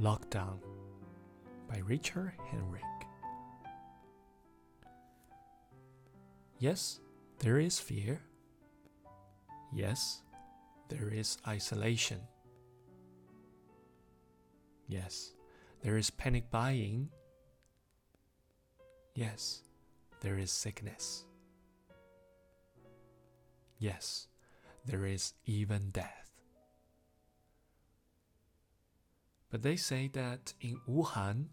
Lockdown by Richard Hendrick. Yes, there is fear. Yes, there is isolation. Yes, there is panic buying. Yes, there is sickness. Yes, there is even death. But they say that in Wuhan,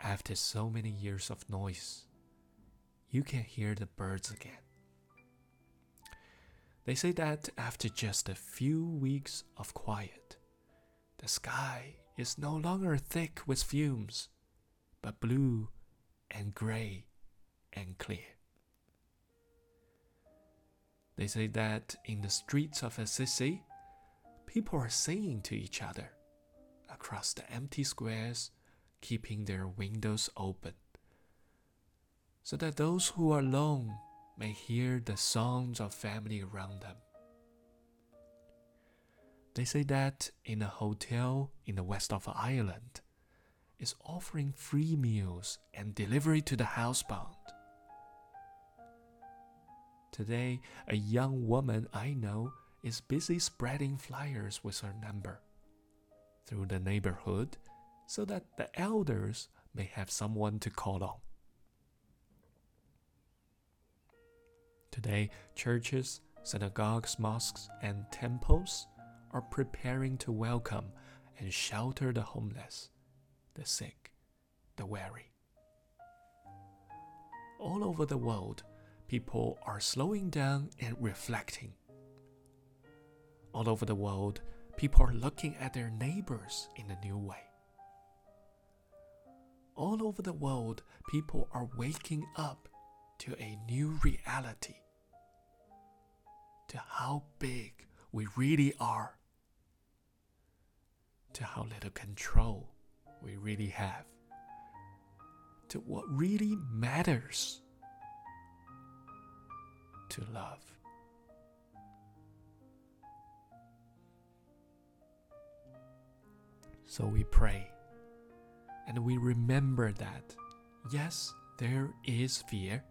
after so many years of noise, you can hear the birds again. They say that after just a few weeks of quiet, the sky is no longer thick with fumes, but blue and gray and clear. They say that in the streets of Assisi, people are singing to each other across the empty squares, keeping their windows open, so that those who are alone may hear the songs of family around them. They say that in a hotel in the west of Ireland is offering free meals and delivery to the housebound. Today, a young woman I know is busy spreading flyers with her number through the neighborhood so that the elders may have someone to call on. Today, churches, synagogues, mosques, and temples are preparing to welcome and shelter the homeless, the sick, the weary. All over the world, people are slowing down and reflecting. All over the world, people are looking at their neighbors in a new way. All over the world, people are waking up to a new reality, to how big we really are, to how little control we really have, to what really matters to love. So we pray and we remember that, yes, there is fear,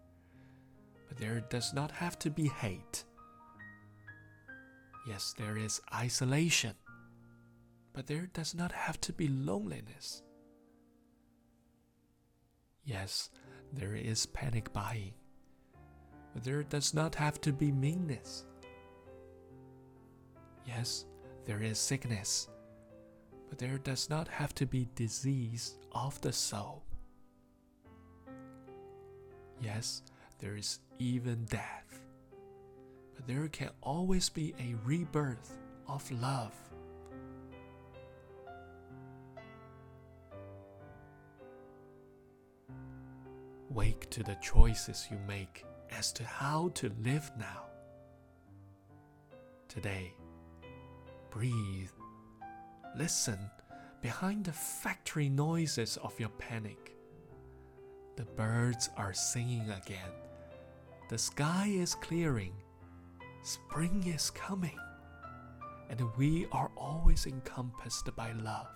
but there does not have to be hate. Yes, there is isolation, but there does not have to be loneliness. Yes, there is panic buying, but there does not have to be meanness. Yes, there is sickness but there does not have to be disease of the soul. Yes, there is even death, but there can always be a rebirth of love. Wake to the choices you make as to how to live now. Today, breathe Listen behind the factory noises of your panic. The birds are singing again. The sky is clearing. Spring is coming. And we are always encompassed by love.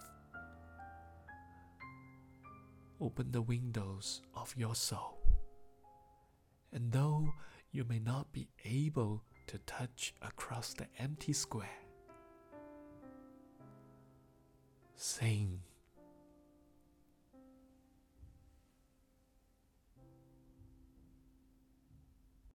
Open the windows of your soul. And though you may not be able to touch across the empty square, Sing